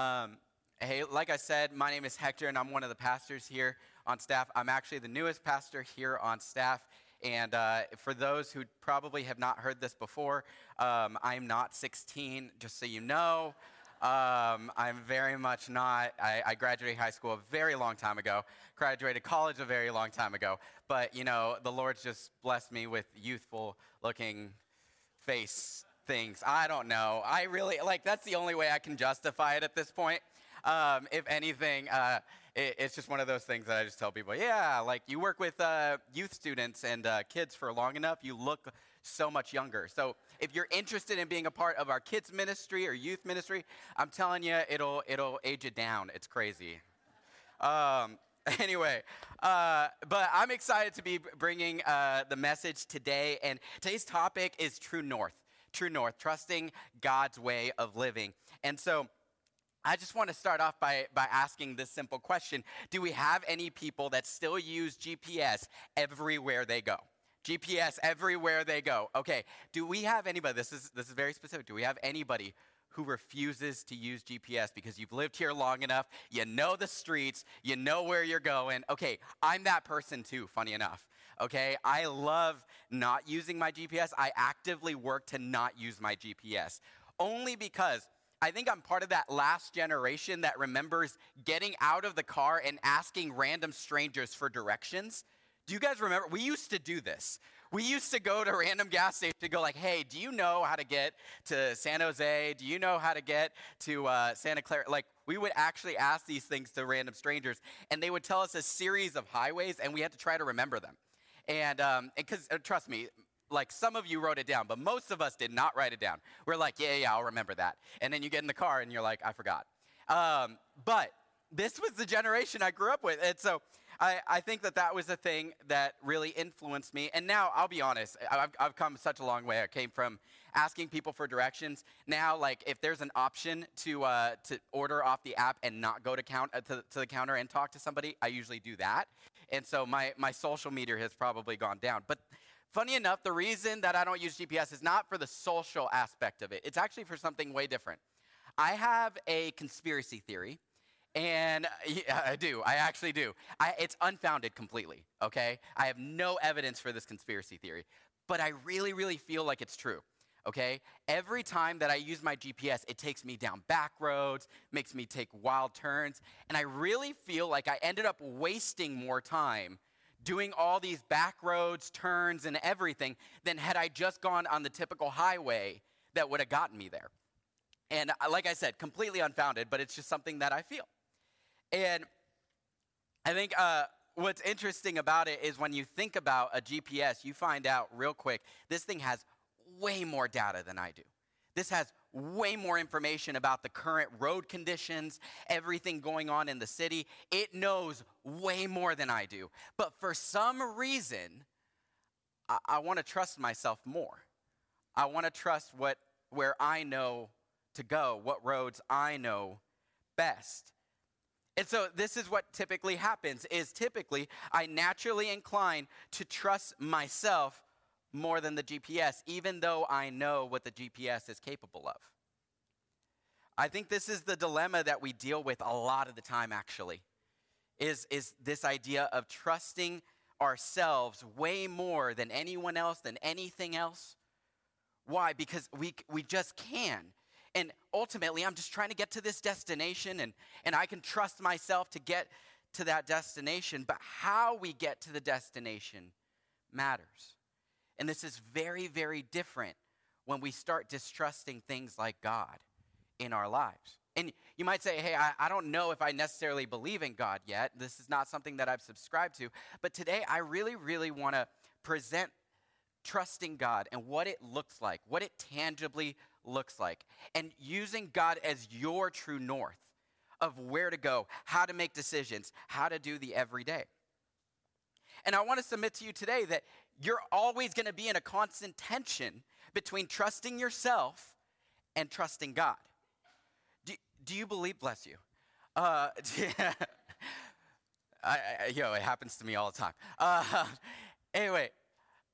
Um, hey, like I said, my name is Hector, and I'm one of the pastors here on staff. I'm actually the newest pastor here on staff. And uh, for those who probably have not heard this before, um, I'm not 16, just so you know. Um, I'm very much not. I, I, graduated high school a very long time ago, graduated college a very long time ago. But, you know, the Lord's just blessed me with youthful looking face things. I don't know. I really, like, that's the only way I can justify it at this point. Um, if anything, uh, it, it's just one of those things that I just tell people, yeah, like you work with uh, youth students and uh, kids for long enough, you look so much younger. So if you're interested in being a part of our kids ministry or youth ministry, I'm telling you, it'll it'll age you down. It's crazy. Um, anyway, uh, but I'm excited to be bringing uh, the message today, and today's topic is True North. True North, trusting God's way of living, and so. I just want to start off by, by asking this simple question Do we have any people that still use GPS everywhere they go? GPS everywhere they go. Okay, do we have anybody, this is, this is very specific, do we have anybody who refuses to use GPS because you've lived here long enough, you know the streets, you know where you're going? Okay, I'm that person too, funny enough. Okay, I love not using my GPS. I actively work to not use my GPS only because I think I'm part of that last generation that remembers getting out of the car and asking random strangers for directions. Do you guys remember? We used to do this. We used to go to random gas stations to go like, hey, do you know how to get to San Jose? Do you know how to get to uh, Santa Clara? Like, we would actually ask these things to random strangers, and they would tell us a series of highways, and we had to try to remember them. And because, um, uh, trust me, like some of you wrote it down, but most of us did not write it down. We're like, yeah, yeah, I'll remember that. And then you get in the car and you're like, I forgot. Um, but this was the generation I grew up with. And so I, I think that that was the thing that really influenced me. And now I'll be honest, I've, I've come such a long way. I came from asking people for directions. Now, like if there's an option to, uh, to order off the app and not go to, count, uh, to, to the counter and talk to somebody, I usually do that. And so my, my social meter has probably gone down. But Funny enough, the reason that I don't use GPS is not for the social aspect of it, it's actually for something way different. I have a conspiracy theory, and yeah, I do. I actually do. I, it's unfounded completely, okay? I have no evidence for this conspiracy theory, but I really, really feel like it's true okay? Every time that I use my GPS, it takes me down back roads, makes me take wild turns, and I really feel like I ended up wasting more time doing all these back roads, turns, and everything than had I just gone on the typical highway that would have gotten me there. And uh, like I said, completely unfounded, but it's just something that I feel. And I think uh, what's interesting about it is when you think about a GPS, you find out real quick this thing has way more data than I do. This has way more information about the current road conditions, everything going on in the city. It knows way more than I do. But for some reason, I, I want to trust myself more. I want to trust what where I know to go, what roads I know best. And so this is what typically happens is typically I naturally incline to trust myself more than the GPS, even though I know what the GPS is capable of. I think this is the dilemma that we deal with a lot of the time, actually, is, is this idea of trusting ourselves way more than anyone else, than anything else. Why? Because we, we just can. And ultimately, I'm just trying to get to this destination, and, and I can trust myself to get to that destination. But how we get to the destination matters. And this is very, very different when we start distrusting things like God in our lives. And you might say, hey, I, I, don't know if I necessarily believe in God yet. This is not something that I've subscribed to. But today, I really, really want to present trusting God and what it looks like, what it tangibly looks like, and using God as your true north of where to go, how to make decisions, how to do the everyday. And I want to submit to you today that you're always going to be in a constant tension between trusting yourself and trusting God. Do, do you believe, bless you? Uh, I, I, yo, it happens to me all the time. Uh, anyway,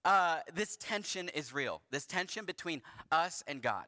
uh, this tension is real. This tension between us and God.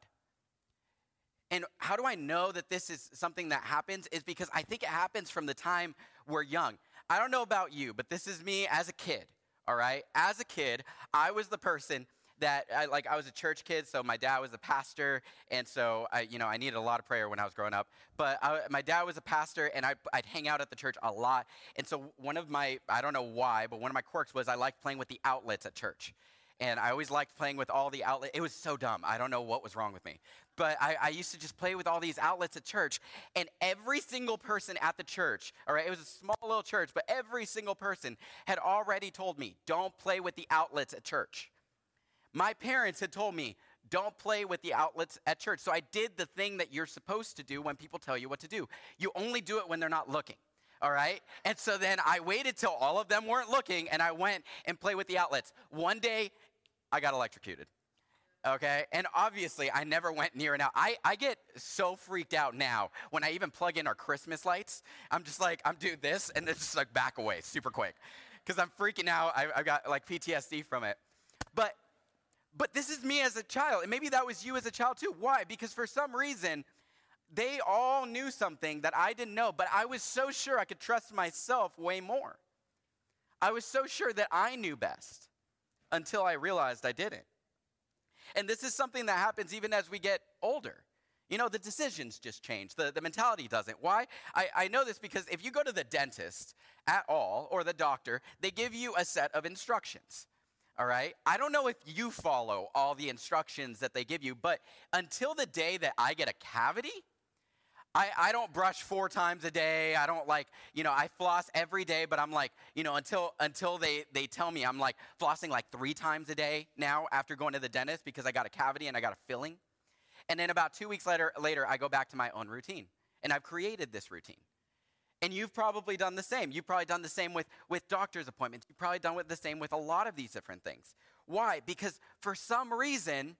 And how do I know that this is something that happens? Is because I think it happens from the time we're young. I don't know about you, but this is me as a kid, all right? As a kid, I was the person that I, like I was a church kid, so my dad was a pastor, and so I, you know, I needed a lot of prayer when I was growing up. But I, my dad was a pastor, and I, I'd hang out at the church a lot. And so one of my, I don't know why, but one of my quirks was I liked playing with the outlets at church and I always liked playing with all the outlets. It was so dumb. I don't know what was wrong with me. But I, I, used to just play with all these outlets at church, and every single person at the church, all right, it was a small little church, but every single person had already told me, don't play with the outlets at church. My parents had told me, don't play with the outlets at church. So I did the thing that you're supposed to do when people tell you what to do. You only do it when they're not looking all right? And so then I waited till all of them weren't looking and I went and played with the outlets. One day I got electrocuted. Okay, and obviously I never went near it. Now I, I get so freaked out now when I even plug in our Christmas lights. I'm just like, I'm doing this, and it's just like back away super quick because I'm freaking out. I, I've got like PTSD from it. But but this is me as a child, and maybe that was you as a child too. Why? Because for some reason, they all knew something that I didn't know, but I was so sure I could trust myself way more. I was so sure that I knew best until I realized I didn't. And this is something that happens even as we get older. You know, the decisions just change, the, the mentality doesn't. Why? I, I know this because if you go to the dentist at all or the doctor, they give you a set of instructions. All right? I don't know if you follow all the instructions that they give you, but until the day that I get a cavity, I, I don't brush four times a day. I don't like, you know, I floss every day, but I'm like, you know, until until they, they tell me I'm like flossing like three times a day now after going to the dentist because I got a cavity and I got a filling. And then about two weeks later, later I go back to my own routine. And I've created this routine. And you've probably done the same. You've probably done the same with, with doctor's appointments. You've probably done the same with a lot of these different things. Why? Because for some reason,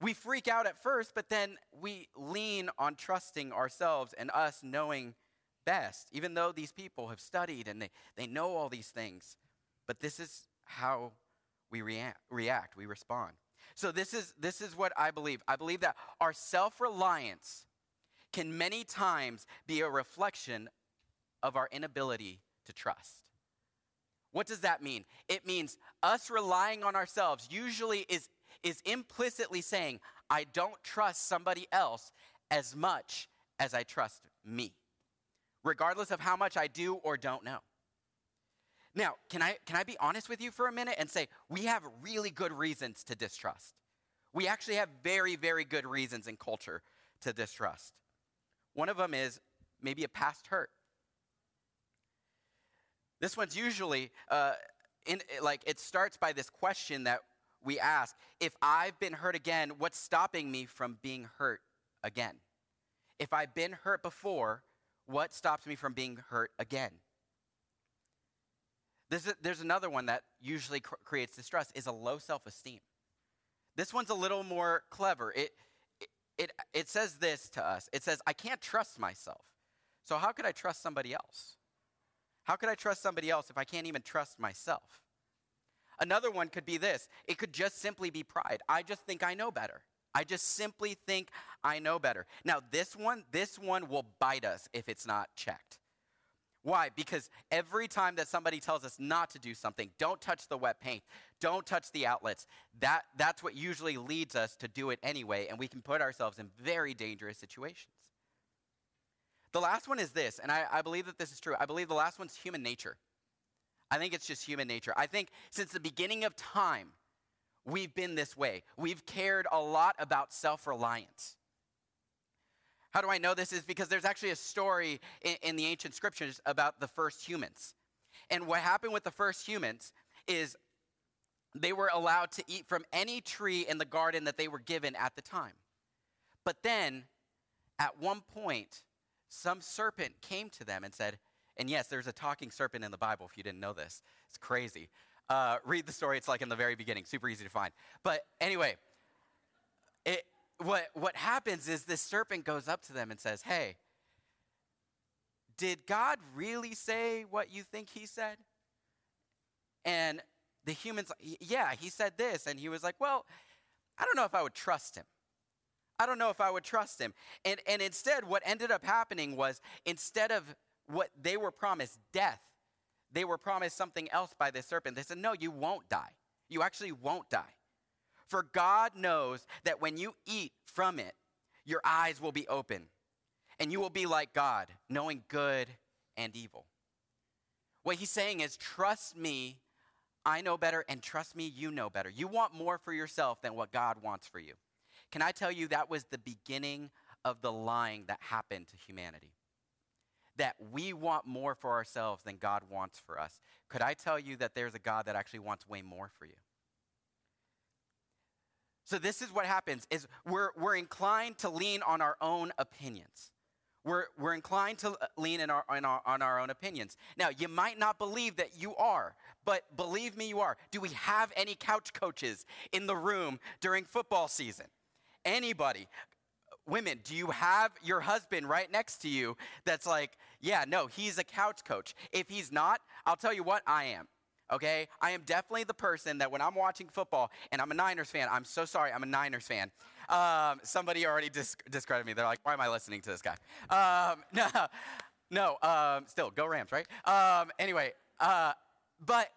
we freak out at first, but then we lean on trusting ourselves and us knowing best, even though these people have studied and they, they know all these things. But this is how we react, react, we respond. So this is this is what I believe. I believe that our self-reliance can many times be a reflection of our inability to trust. What does that mean? It means us relying on ourselves usually is is implicitly saying, I don't trust somebody else as much as I trust me, regardless of how much I do or don't know. Now, can I, can I be honest with you for a minute and say we have really good reasons to distrust? We actually have very, very good reasons in culture to distrust. One of them is maybe a past hurt. This one's usually uh, in, like it starts by this question that we ask, if I've been hurt again, what's stopping me from being hurt again? If I've been hurt before, what stops me from being hurt again? This there's another one that usually cr- creates distress is a low self-esteem. This one's a little more clever. It, it, it, it says this to us. It says, I can't trust myself. So how could I trust somebody else? How could I trust somebody else if I can't even trust myself? Another one could be this it could just simply be pride. I just think I know better. I just simply think I know better. Now, this one, this one will bite us if it's not checked. Why? Because every time that somebody tells us not to do something, don't touch the wet paint, don't touch the outlets, that, that's what usually leads us to do it anyway, and we can put ourselves in very dangerous situations. The last one is this, and I, I believe that this is true. I believe the last one's human nature. I think it's just human nature. I think since the beginning of time, we've been this way. We've cared a lot about self reliance. How do I know this? Is because there's actually a story in, in, the ancient scriptures about the first humans. And what happened with the first humans is they were allowed to eat from any tree in the garden that they were given at the time. But then, at one point, some serpent came to them and said, and yes, there's a talking serpent in the Bible if you didn't know this. It's crazy. Uh, read the story, it's like in the very beginning, super easy to find. But anyway, it, what, what happens is this serpent goes up to them and says, Hey, did God really say what you think he said? And the humans, yeah, he said this. And he was like, Well, I don't know if I would trust him. I don't know if I would trust him. And, and instead, what ended up happening was instead of what they were promised, death, they were promised something else by the serpent. They said, No, you won't die. You actually won't die. For God knows that when you eat from it, your eyes will be open, and you will be like God, knowing good and evil. What he's saying is, Trust me, I know better, and trust me, you know better. You want more for yourself than what God wants for you. Can I tell you that was the beginning of the lying that happened to humanity? That we want more for ourselves than God wants for us. Could I tell you that there's a God that actually wants way more for you? So this is what happens is we're, we're inclined to lean on our own opinions. We're, we're inclined to lean in our, in our, on our own opinions. Now, you might not believe that you are, but believe me, you are. Do we have any couch coaches in the room during football season? Anybody? Women, do you have your husband right next to you that's like, yeah, no, he's a couch coach? If he's not, I'll tell you what, I am. Okay? I am definitely the person that when I'm watching football and I'm a Niners fan, I'm so sorry, I'm a Niners fan. Um, somebody already discredited me. They're like, why am I listening to this guy? Um, no, no, um, still, go Rams, right? Um, anyway, uh, but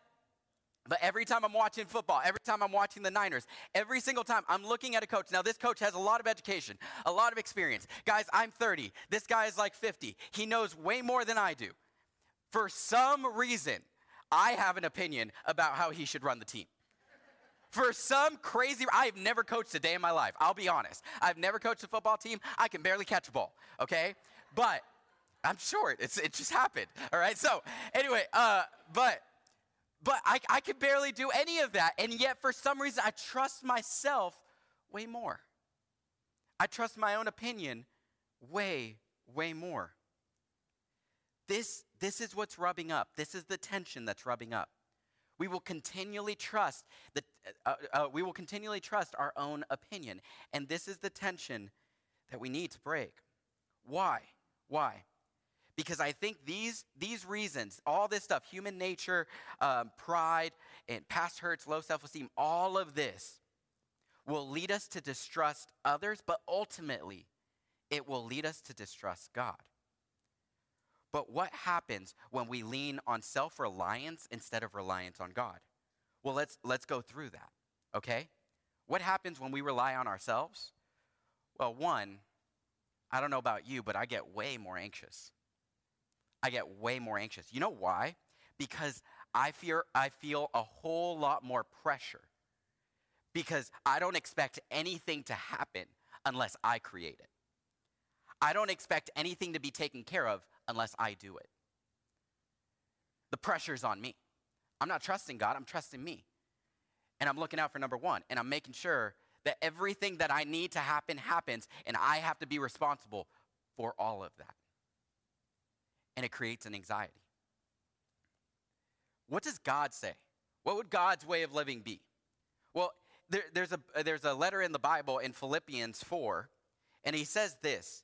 but every time I'm watching football, every time I'm watching the Niners, every single time I'm looking at a coach. Now, this coach has a lot of education, a lot of experience. Guys, I'm 30. This guy is like 50. He knows way more than I do. For some reason, I have an opinion about how he should run the team. For some crazy, I've never coached a day in my life. I'll be honest. I've never coached a football team. I can barely catch a ball, okay? But I'm short. It's, it just happened, all right? So, anyway, uh, but but I, I could barely do any of that. And yet, for some reason, I trust myself way more. I trust my own opinion way, way more. This, this is what's rubbing up. This is the tension that's rubbing up. We will continually trust that uh, uh, we will continually trust our own opinion, and this is the tension that we need to break. Why? Why? Because I think these, these reasons, all this stuff, human nature, um, pride, and past hurts, low self esteem, all of this will lead us to distrust others, but ultimately, it will lead us to distrust God. But what happens when we lean on self reliance instead of reliance on God? Well, let's, let's go through that, okay? What happens when we rely on ourselves? Well, one, I don't know about you, but I get way more anxious. I get way more anxious. You know why? Because I fear I feel a whole lot more pressure. Because I don't expect anything to happen unless I create it. I don't expect anything to be taken care of unless I do it. The pressure's on me. I'm not trusting God, I'm trusting me. And I'm looking out for number one, and I'm making sure that everything that I need to happen happens, and I have to be responsible for all of that and it creates an anxiety. What does God say? What would God's way of living be? Well, there, there's, a, there's a letter in the Bible in Philippians 4, and he says this.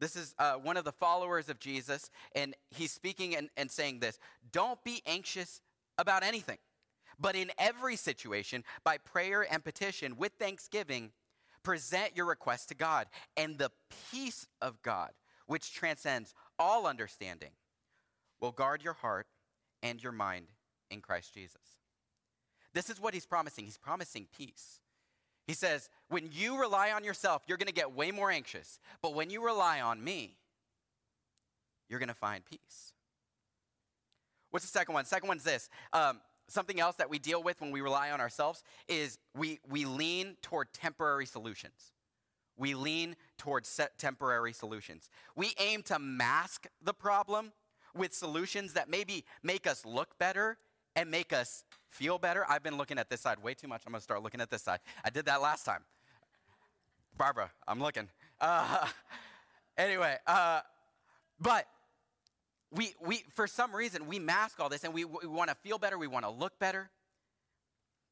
This is uh, one of the followers of Jesus, and he's speaking and, and saying this Don't be anxious about anything, but in every situation, by prayer and petition, with thanksgiving, present your request to God, and the peace of God, which transcends all understanding, will guard your heart and your mind in Christ Jesus. This is what he's promising. He's promising peace. He says, when you rely on yourself, you're going to get way more anxious. But when you rely on me, you're going to find peace. What's the second one? Second one's this. Um, something else that we deal with when we rely on ourselves is we, we lean toward temporary solutions. We lean towards temporary solutions. We aim to mask the problem with solutions that maybe make us look better and make us feel better. I've been looking at this side way too much. I'm going to start looking at this side. I did that last time. Barbara, I'm looking. Uh, anyway, uh, but we, we, for some reason, we mask all this and we, we want to feel better. We want to look better.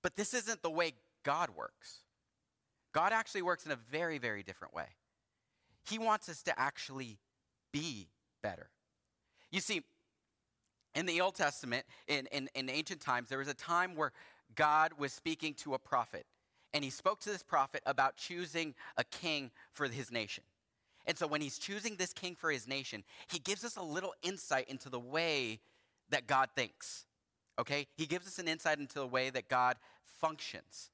But this isn't the way God works. God actually works in a very, very different way. He wants us to actually be better. You see, in the Old Testament, in, in, in ancient times, there was a time where God was speaking to a prophet. and he spoke to this prophet about choosing a king for his nation. And so when he's choosing this king for his nation, he gives us a little insight into the way that God thinks. Okay? He gives us an insight into the way that God functions.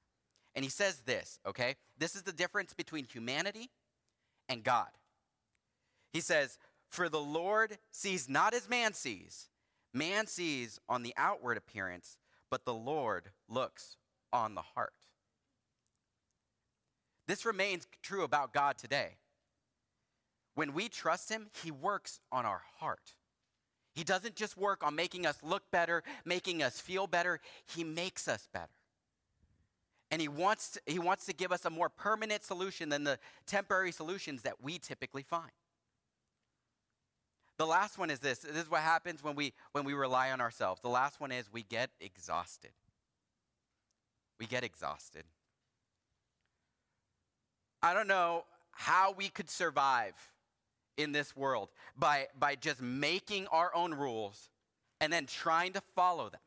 And he says this, okay? This is the difference between humanity and God. He says, For the Lord sees not as man sees. Man sees on the outward appearance, but the Lord looks on the heart. This remains true about God today. When we trust Him, He works on our heart. He doesn't just work on making us look better, making us feel better, He makes us better. And he wants, to, he wants to give us a more permanent solution than the temporary solutions that we typically find. The last one is this. This is what happens when we when we rely on ourselves. The last one is we get exhausted. We get exhausted. I don't know how we could survive in this world by by just making our own rules and then trying to follow them.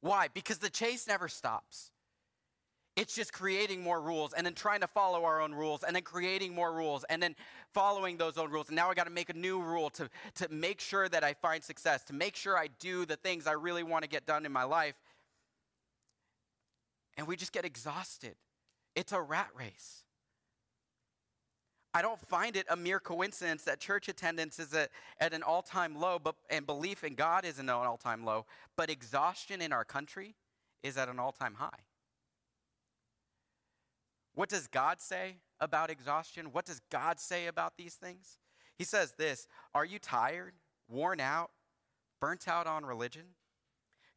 Why? Because the chase never stops. It's just creating more rules and then trying to follow our own rules and then creating more rules and then following those own rules. And now I got to make a new rule to, to make sure that I find success, to make sure I do the things I really want to get done in my life. And we just get exhausted. It's a rat race. I don't find it a mere coincidence that church attendance is at, at an all time low, but, and belief in God is at an all time low, but exhaustion in our country is at an all time high. What does God say about exhaustion? What does God say about these things? He says this Are you tired, worn out, burnt out on religion?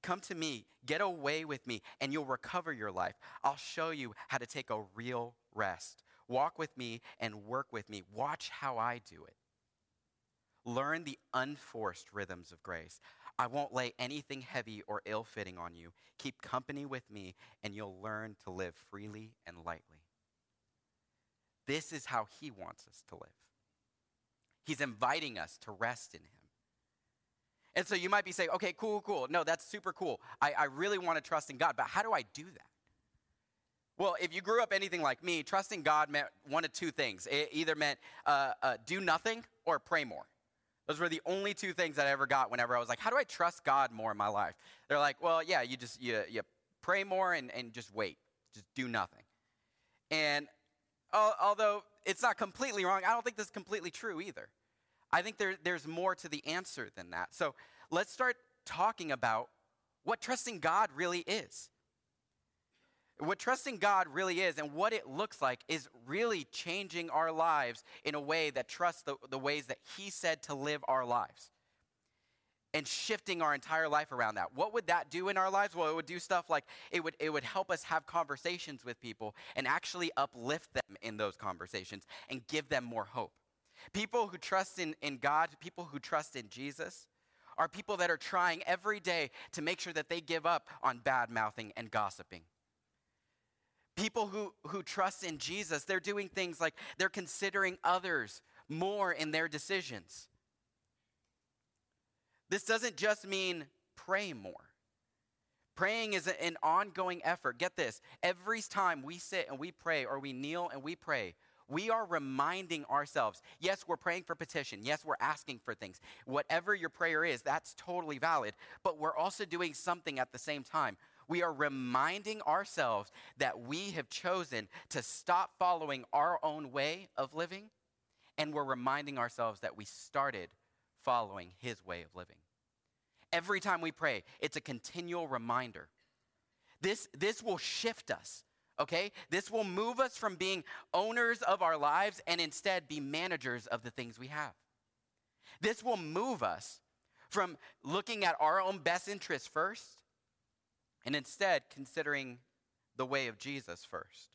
Come to me, get away with me, and you'll recover your life. I'll show you how to take a real rest. Walk with me and work with me. Watch how I do it. Learn the unforced rhythms of grace. I won't lay anything heavy or ill fitting on you. Keep company with me, and you'll learn to live freely and lightly. This is how He wants us to live. He's inviting us to rest in Him. And so you might be saying, okay, cool, cool. No, that's super cool. I, I really want to trust in God, but how do I do that? Well, if you grew up anything like me, trusting God meant one of two things. It either meant uh, uh, do nothing or pray more. Those were the only two things that I ever got whenever I was like, how do I trust God more in my life? They're like, well, yeah, you just you, you pray more and, and just wait. Just do nothing. And although it's not completely wrong, I don't think this is completely true either. I think there, there's more to the answer than that. So let's start talking about what trusting God really is. What trusting God really is and what it looks like is really changing our lives in a way that trusts the, the ways that He said to live our lives and shifting our entire life around that. What would that do in our lives? Well, it would do stuff like it would it would help us have conversations with people and actually uplift them in those conversations and give them more hope. People who trust in, in God, people who trust in Jesus, are people that are trying every day to make sure that they give up on bad mouthing and gossiping. People who, who trust in Jesus, they're doing things like they're considering others more in their decisions. This doesn't just mean pray more. Praying is an ongoing effort. Get this every time we sit and we pray, or we kneel and we pray, we are reminding ourselves yes, we're praying for petition. Yes, we're asking for things. Whatever your prayer is, that's totally valid. But we're also doing something at the same time. We are reminding ourselves that we have chosen to stop following our own way of living, and we're reminding ourselves that we started following his way of living. Every time we pray, it's a continual reminder. This, this will shift us, okay? This will move us from being owners of our lives and instead be managers of the things we have. This will move us from looking at our own best interests first and instead considering the way of Jesus first.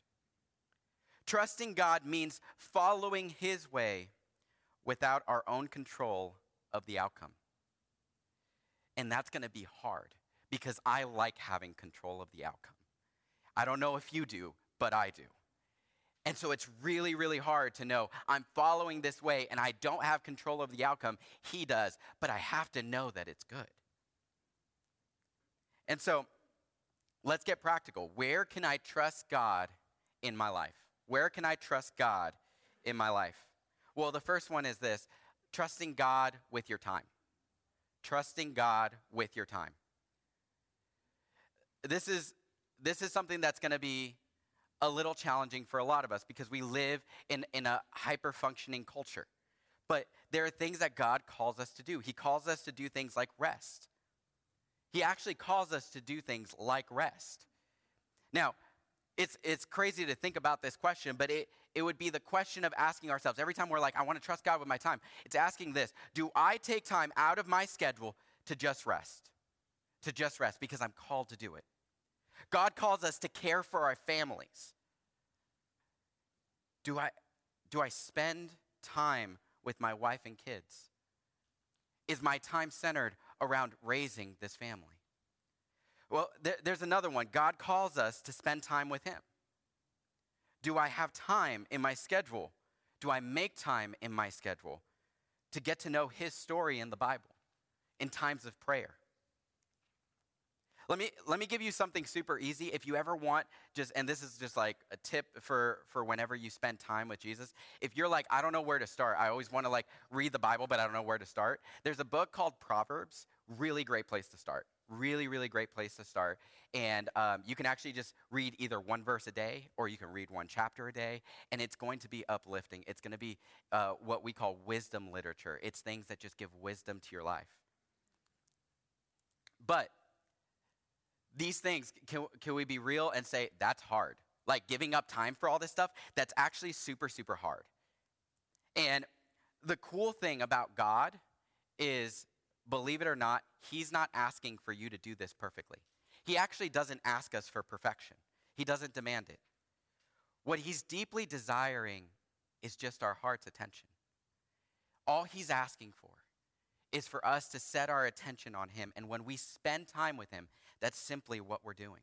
Trusting God means following his way without our own control of the outcome. And that's going to be hard because I like having control of the outcome. I don't know if you do, but I do. And so it's really, really hard to know I'm following this way and I don't have control of the outcome. He does, but I have to know that it's good. And so let's get practical. Where can I trust God in my life? Where can I trust God in my life? Well, the first one is this trusting God with your time. Trusting God with your time. This is, this is something that's going to be a little challenging for a lot of us because we live in, in a hyper functioning culture. But there are things that God calls us to do. He calls us to do things like rest. He actually calls us to do things like rest. Now, it's, it's crazy to think about this question, but it, it would be the question of asking ourselves every time we're like, I want to trust God with my time. It's asking this Do I take time out of my schedule to just rest? To just rest because I'm called to do it. God calls us to care for our families. Do I, do I spend time with my wife and kids? Is my time centered around raising this family? Well, there, there's another one. God calls us to spend time with Him. Do I have time in my schedule? Do I make time in my schedule to get to know His story in the Bible in times of prayer? Let me, let me give you something super easy. If you ever want, just, and this is just like a tip for, for whenever you spend time with Jesus. If you're like, I don't know where to start, I always want to like read the Bible, but I don't know where to start. There's a book called Proverbs, really great place to start. Really, really great place to start. And um, you can actually just read either one verse a day or you can read one chapter a day, and it's going to be uplifting. It's going to be uh, what we call wisdom literature. It's things that just give wisdom to your life. But these things, can, can we be real and say that's hard? Like giving up time for all this stuff, that's actually super, super hard. And the cool thing about God is, believe it or not, He's not asking for you to do this perfectly. He actually doesn't ask us for perfection, He doesn't demand it. What He's deeply desiring is just our heart's attention. All He's asking for is for us to set our attention on Him. And when we spend time with Him, that's simply what we're doing.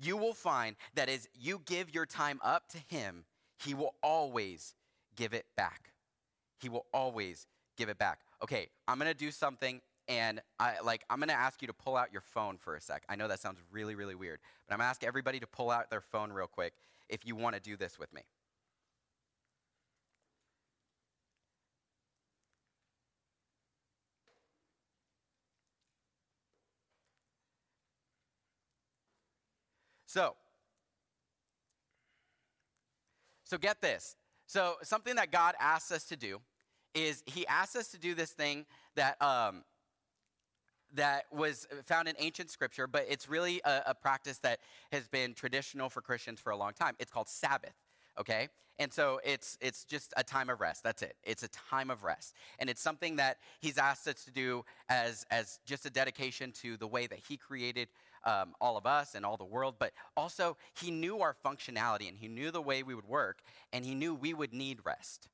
You will find that as you give your time up to Him, He will always give it back. He will always give it back. Okay, I'm gonna do something and I like I'm gonna ask you to pull out your phone for a sec. I know that sounds really, really weird, but I'm gonna ask everybody to pull out their phone real quick if you want to do this with me. So, so get this. So something that God asks us to do is He asks us to do this thing that um, that was found in ancient scripture, but it's really a, a practice that has been traditional for Christians for a long time. It's called Sabbath okay? And so it's it's just a time of rest. That's it. It's a time of rest. And it's something that he's asked us to do as as just a dedication to the way that he created um, all of us and all the world, but also he knew our functionality and he knew the way we would work and he knew we would need rest.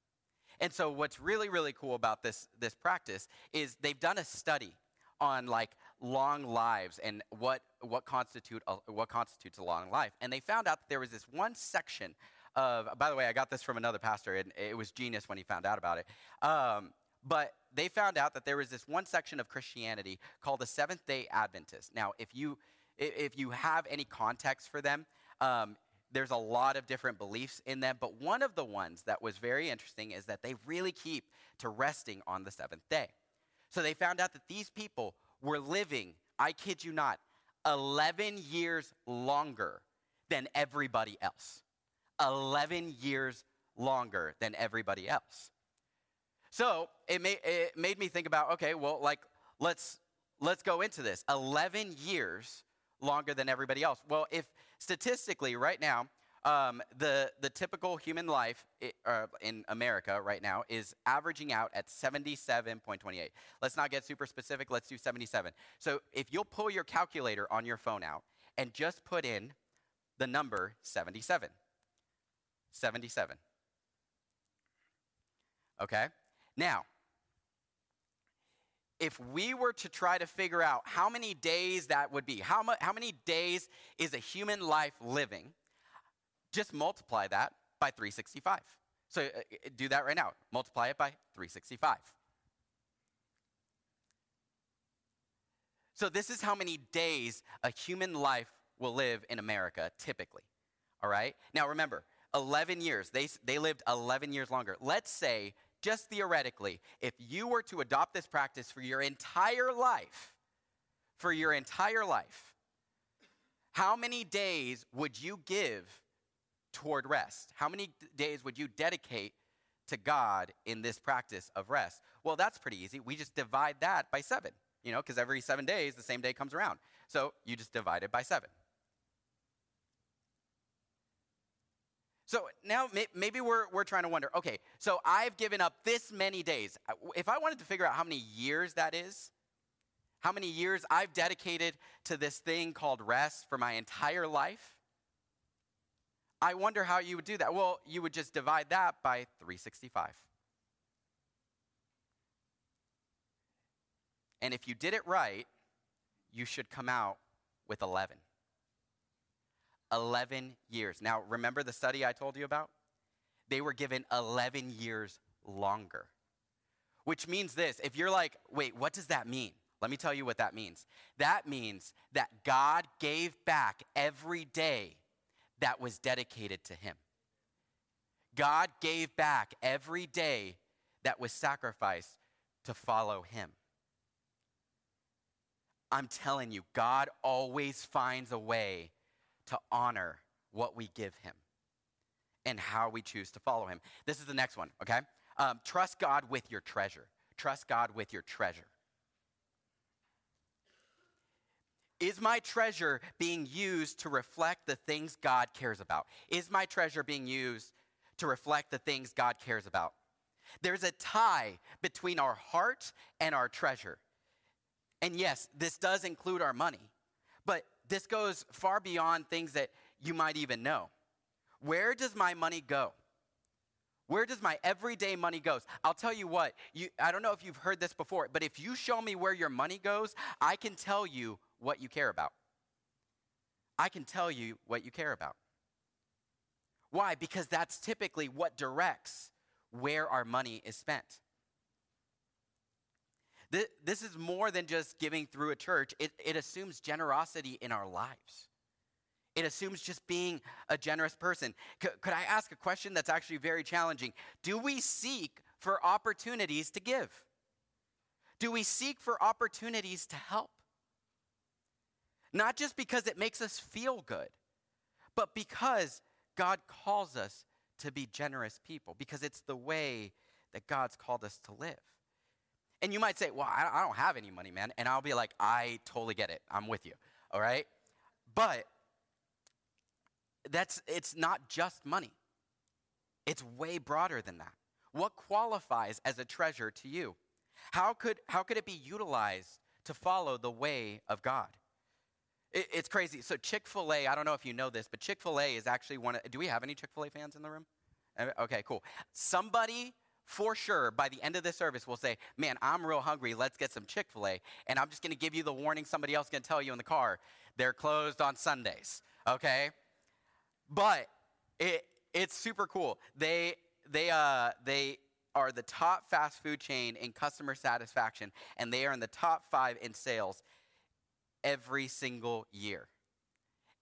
And so what's really, really cool about this, this practice is they've done a study on like long lives and what, what, constitute a, what constitutes a long life. And they found out that there was this one section of, by the way, I got this from another pastor, and it was genius when he found out about it. Um, but they found out that there was this one section of Christianity called the Seventh day Adventist. Now, if you if you have any context for them, um, there's a lot of different beliefs in them, but one of the ones that was very interesting is that they really keep to resting on the seventh day. So they found out that these people were living, I kid you not, 11 years longer than everybody else. 11 years longer than everybody else. So it made, it made me think about okay, well, like, let's, let's go into this. 11 years longer than everybody else. Well, if statistically, right now, um, the, the typical human life uh, in America right now is averaging out at 77.28. Let's not get super specific, let's do 77. So if you'll pull your calculator on your phone out and just put in the number 77. 77. Okay? Now, if we were to try to figure out how many days that would be, how, mu- how many days is a human life living, just multiply that by 365. So uh, uh, do that right now. Multiply it by 365. So this is how many days a human life will live in America typically. All right? Now remember, 11 years. They, they lived 11 years longer. Let's say, just theoretically, if you were to adopt this practice for your entire life, for your entire life, how many days would you give toward rest? How many days would you dedicate to God in this practice of rest? Well, that's pretty easy. We just divide that by seven, you know, because every seven days, the same day comes around. So you just divide it by seven. So now maybe we're, we're trying to wonder okay, so I've given up this many days. If I wanted to figure out how many years that is, how many years I've dedicated to this thing called rest for my entire life, I wonder how you would do that. Well, you would just divide that by 365. And if you did it right, you should come out with 11. 11 years. Now, remember the study I told you about? They were given 11 years longer. Which means this if you're like, wait, what does that mean? Let me tell you what that means. That means that God gave back every day that was dedicated to Him. God gave back every day that was sacrificed to follow Him. I'm telling you, God always finds a way to honor what we give him and how we choose to follow him. This is the next one, okay? Um, trust God with your treasure. Trust God with your treasure. Is my treasure being used to reflect the things God cares about? Is my treasure being used to reflect the things God cares about? There's a tie between our heart and our treasure. And yes, this does include our money, this goes far beyond things that you might even know. Where does my money go? Where does my everyday money goes? I'll tell you what, you, I don't know if you've heard this before, but if you show me where your money goes, I can tell you what you care about. I can tell you what you care about. Why? Because that's typically what directs where our money is spent. This is more than just giving through a church, it, it assumes generosity in our lives. It assumes just being a generous person. C- could I ask a question that's actually very challenging? Do we seek for opportunities to give? Do we seek for opportunities to help? Not just because it makes us feel good, but because God calls us to be generous people, because it's the way that God's called us to live. And you might say, well, I don't have any money, man. And I'll be like, I totally get it. I'm with you. All right? But that's it's not just money. It's way broader than that. What qualifies as a treasure to you? How could how could it be utilized to follow the way of God? It, it's crazy. So Chick-fil-A, I don't know if you know this, but Chick-fil-A is actually one of do we have any Chick-fil-A fans in the room? Eh, okay, cool. Somebody for sure by the end of the service will say, Man, I'm real hungry. Let's get some Chick fil A. And I'm just going to give you the warning somebody else going to tell you in the car. They're closed on Sundays, okay? But it, it's super cool. They, they, uh, they are the top fast food chain in customer satisfaction, and they are in the top five in sales every single year.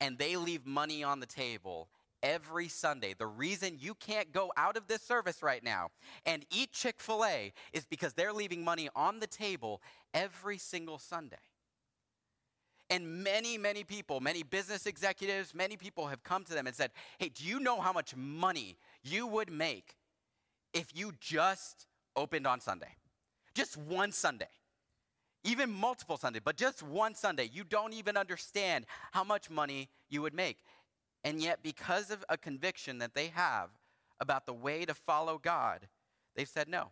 And they leave money on the table every Sunday. The reason you can't go out of this service right now and eat Chick fil A is because they're leaving money on the table every single Sunday. And many, many people, many business executives, many people have come to them and said, Hey, do you know how much money you would make if you just opened on Sunday? Just one Sunday. Even multiple Sundays, but just one Sunday. You don't even understand how much money you would make. And yet, because of a conviction that they have about the way to follow God, they've said, no,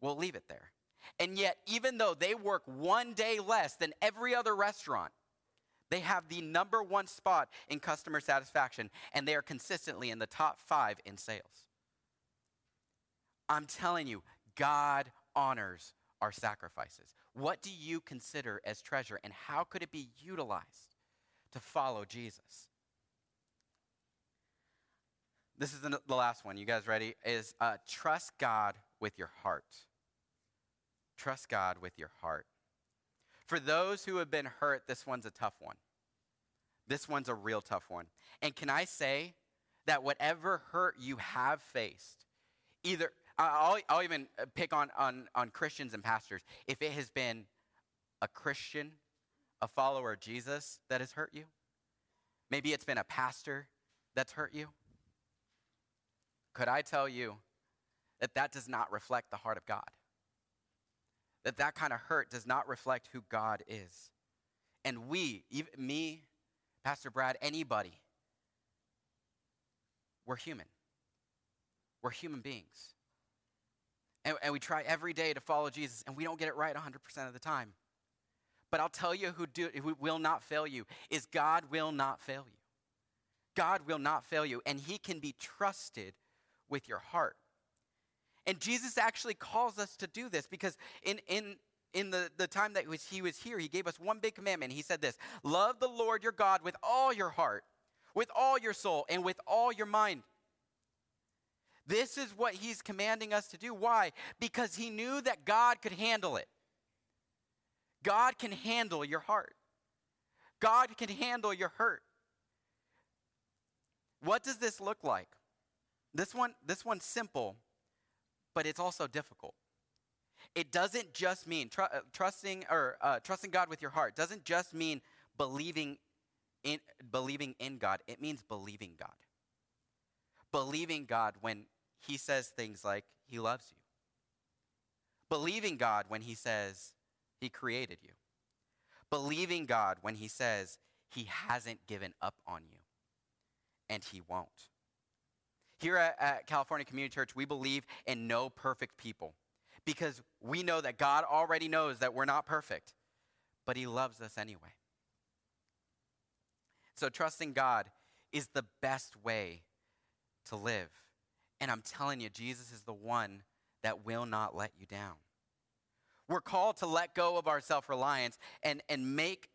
we'll leave it there. And yet, even though they work one day less than every other restaurant, they have the number one spot in customer satisfaction, and they are consistently in the top five in sales. I'm telling you, God honors our sacrifices. What do you consider as treasure, and how could it be utilized to follow Jesus? This is the last one. You guys ready? Is uh, trust God with your heart. Trust God with your heart. For those who have been hurt, this one's a tough one. This one's a real tough one. And can I say that whatever hurt you have faced, either, I'll, I'll even pick on, on, on Christians and pastors, if it has been a Christian, a follower of Jesus that has hurt you, maybe it's been a pastor that's hurt you. Could I tell you that that does not reflect the heart of God? That that kind of hurt does not reflect who God is. And we, even me, Pastor Brad, anybody, we're human. We're human beings. And, and, we try every day to follow Jesus, and we don't get it right 100% of the time. But I'll tell you who, do, who will not fail you is God will not fail you. God will not fail you, and He can be trusted with your heart. And Jesus actually calls us to do this because in, in, in the, the time that was, he was here, he gave us one big commandment. He said this Love the Lord your God with all your heart, with all your soul, and with all your mind. This is what he's commanding us to do. Why? Because he knew that God could handle it. God can handle your heart, God can handle your hurt. What does this look like? This one, this one's simple, but it's also difficult. It doesn't just mean tr- uh, trusting or uh, trusting God with your heart. Doesn't just mean believing in believing in God. It means believing God. Believing God when He says things like He loves you. Believing God when He says He created you. Believing God when He says He hasn't given up on you, and He won't. Here at, at California Community Church, we believe in no perfect people because we know that God already knows that we're not perfect, but He loves us anyway. So, trusting God is the best way to live. And I'm telling you, Jesus is the one that will not let you down. We're called to let go of our self reliance and, and make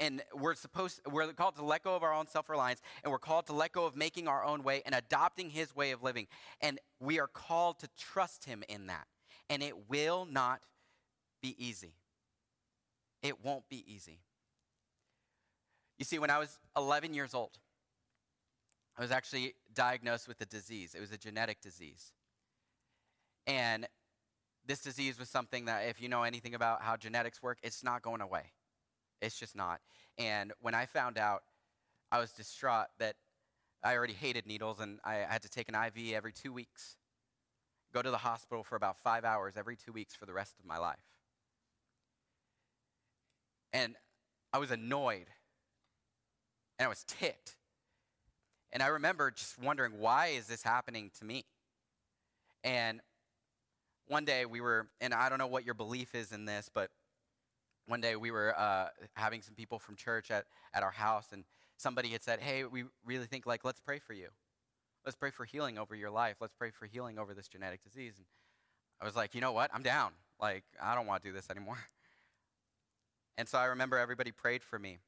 and we're supposed we're called to let go of our own self-reliance and we're called to let go of making our own way and adopting his way of living. And we are called to trust him in that. And it will not be easy. It won't be easy. You see when i was 11 years old i was actually diagnosed with a disease. It was a genetic disease. And this disease was something that if you know anything about how genetics work it's not going away it's just not. And when I found out, I was distraught that I already hated needles and I had to take an IV every two weeks, go to the hospital for about five hours every two weeks for the rest of my life. And I was annoyed and I was ticked. And I remember just wondering, why is this happening to me? And one day we were, and I don't know what your belief is in this, but one day we were uh, having some people from church at, at our house and somebody had said hey we really think like let's pray for you. Let's pray for healing over your life. Let's pray for healing over this genetic disease. And i was like you know what? I'm down. Like i don't want to do this anymore. And so i remember everybody prayed for me.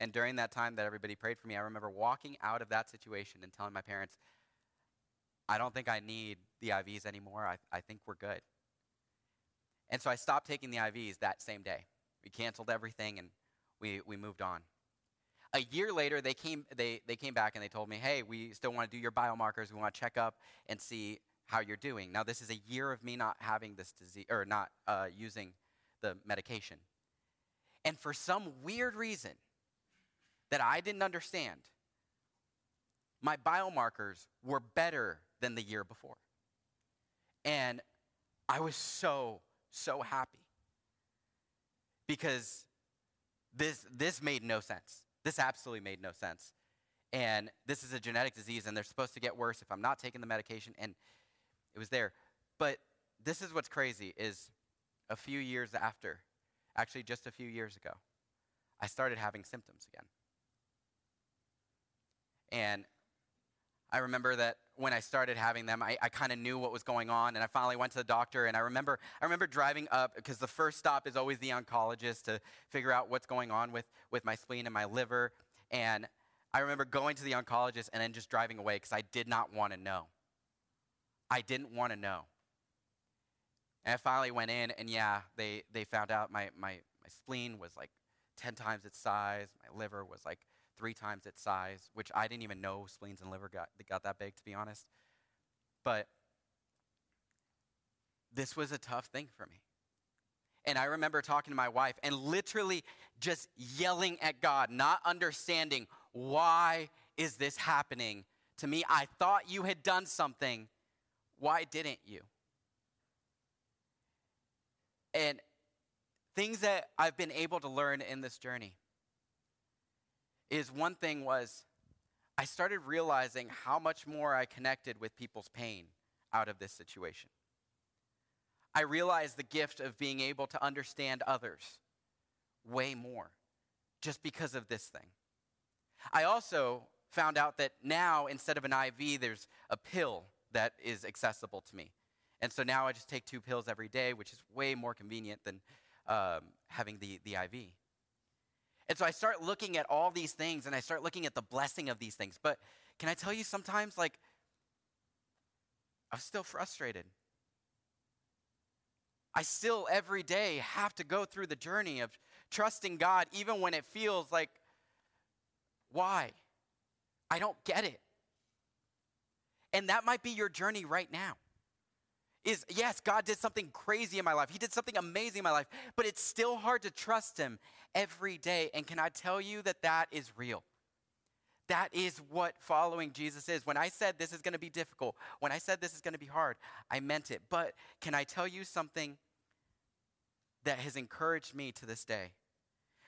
And during that time that everybody prayed for me i remember walking out of that situation and telling my parents i don't think i need the ivs anymore. I, I think we're good. And so i stopped taking the ivs that same day we canceled everything and we, we moved on. A year later, they came, they, they came back and they told me, hey, we still want to do your biomarkers. We want to check up and see how you're doing. Now, this is a year of me not having this disease, or not uh, using the medication. And for some weird reason that I didn't understand, my biomarkers were better than the year before. And I was so, so happy because this, this made no sense. This absolutely made no sense. And this is a genetic disease, and they're supposed to get worse if I'm not taking the medication. And it was there. But this is what's crazy is a few years after, actually just a few years ago, I started having symptoms again. And I remember that when I started having them, I, I kind of knew what was going on, and I finally went to the doctor. And I remember, I remember driving up because the first stop is always the oncologist to figure out what's going on with, with my spleen and my liver. And I remember going to the oncologist and then just driving away because I did not want to know. I didn't want to know. And I finally went in, and yeah, they, they found out my, my, my spleen was like 10 times its size, my liver was like three times its size, which I didn't even know spleens and liver got, got that big, to be honest. But this was a tough thing for me. And I remember talking to my wife and literally just yelling at God, not understanding why is this happening to me? I thought you had done something. Why didn't you? And things that I've been able to learn in this journey is one thing was I started realizing how much more I connected with people's pain out of this situation. I realized the gift of being able to understand others way more just because of this thing. I also found out that now, instead of an IV, there's a pill that is accessible to me. And so now I just take two pills every day, which is way more convenient than um, having the, the IV. And so I start looking at all these things and I start looking at the blessing of these things. But can I tell you sometimes, like, I'm still frustrated. I still every day have to go through the journey of trusting God, even when it feels like, why? I don't get it. And that might be your journey right now. Is yes, God did something crazy in my life. He did something amazing in my life, but it's still hard to trust Him every day. And can I tell you that that is real? That is what following Jesus is. When I said this is going to be difficult, when I said this is going to be hard, I meant it. But can I tell you something that has encouraged me to this day?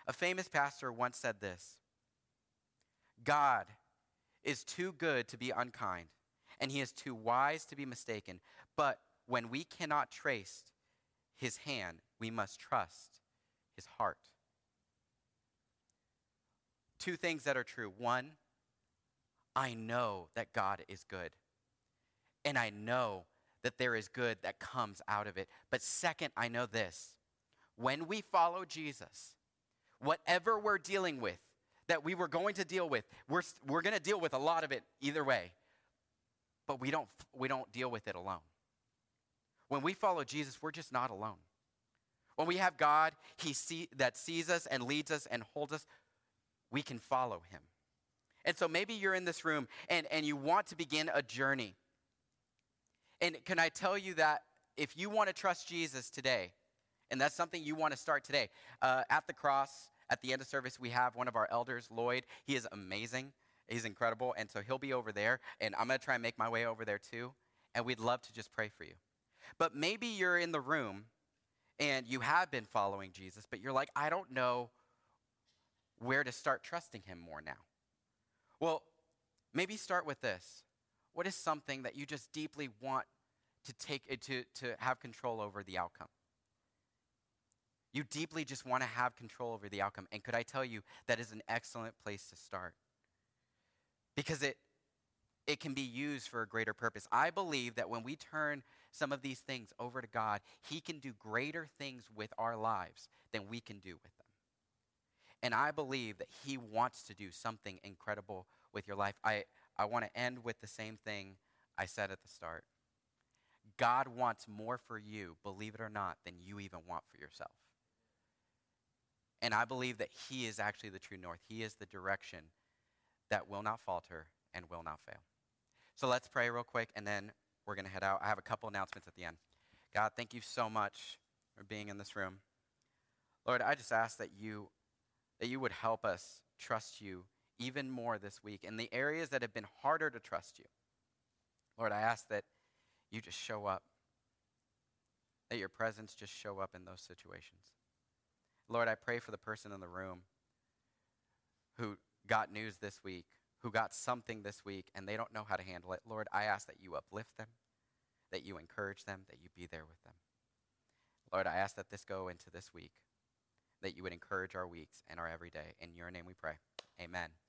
A famous pastor once said this God is too good to be unkind, and he is too wise to be mistaken. But when we cannot trace his hand, we must trust his heart. Two things that are true. One, I know that God is good. And I know that there is good that comes out of it. But second, I know this. When we follow Jesus, whatever we're dealing with, that we were going to deal with, we're, we're going to deal with a lot of it either way. But we don't, we don't deal with it alone. When we follow Jesus, we're just not alone. When we have God he see, that sees us and leads us and holds us, we can follow him. And so maybe you're in this room and, and you want to begin a journey. And can I tell you that if you want to trust Jesus today, and that's something you want to start today, uh, at the cross, at the end of service, we have one of our elders, Lloyd. He is amazing. He's incredible. And so he'll be over there, and I'm going to try and make my way over there too. And we'd love to just pray for you. But maybe you're in the room and you have been following Jesus, but you're like, I don't know where to start trusting him more now. Well, maybe start with this. What is something that you just deeply want to take eh, to, to have control over the outcome? You deeply just want to have control over the outcome. And could I tell you that is an excellent place to start? Because it it can be used for a greater purpose. I believe that when we turn some of these things over to God, He can do greater things with our lives than we can do with them. And I believe that He wants to do something incredible with your life. I, I want to end with the same thing I said at the start. God wants more for you, believe it or not, than you even want for yourself. And I believe that He is actually the true north. He is the direction that will not falter and will not fail. So let's pray real quick, and then we're going to head out. I have a couple announcements at the end. God, thank you so much for being in this room. Lord, I just ask that you that you would help us trust you even more this week in the areas that have been harder to trust you. Lord, I ask that you just show up. That your presence just show up in those situations. Lord, I pray for the person in the room who got news this week who got something this week and they don't know how to handle it, Lord, I ask that you uplift them, that you encourage them, that you be there with them. Lord, I ask that this go into this week, that you would encourage our weeks and our everyday. In your name we pray. Amen.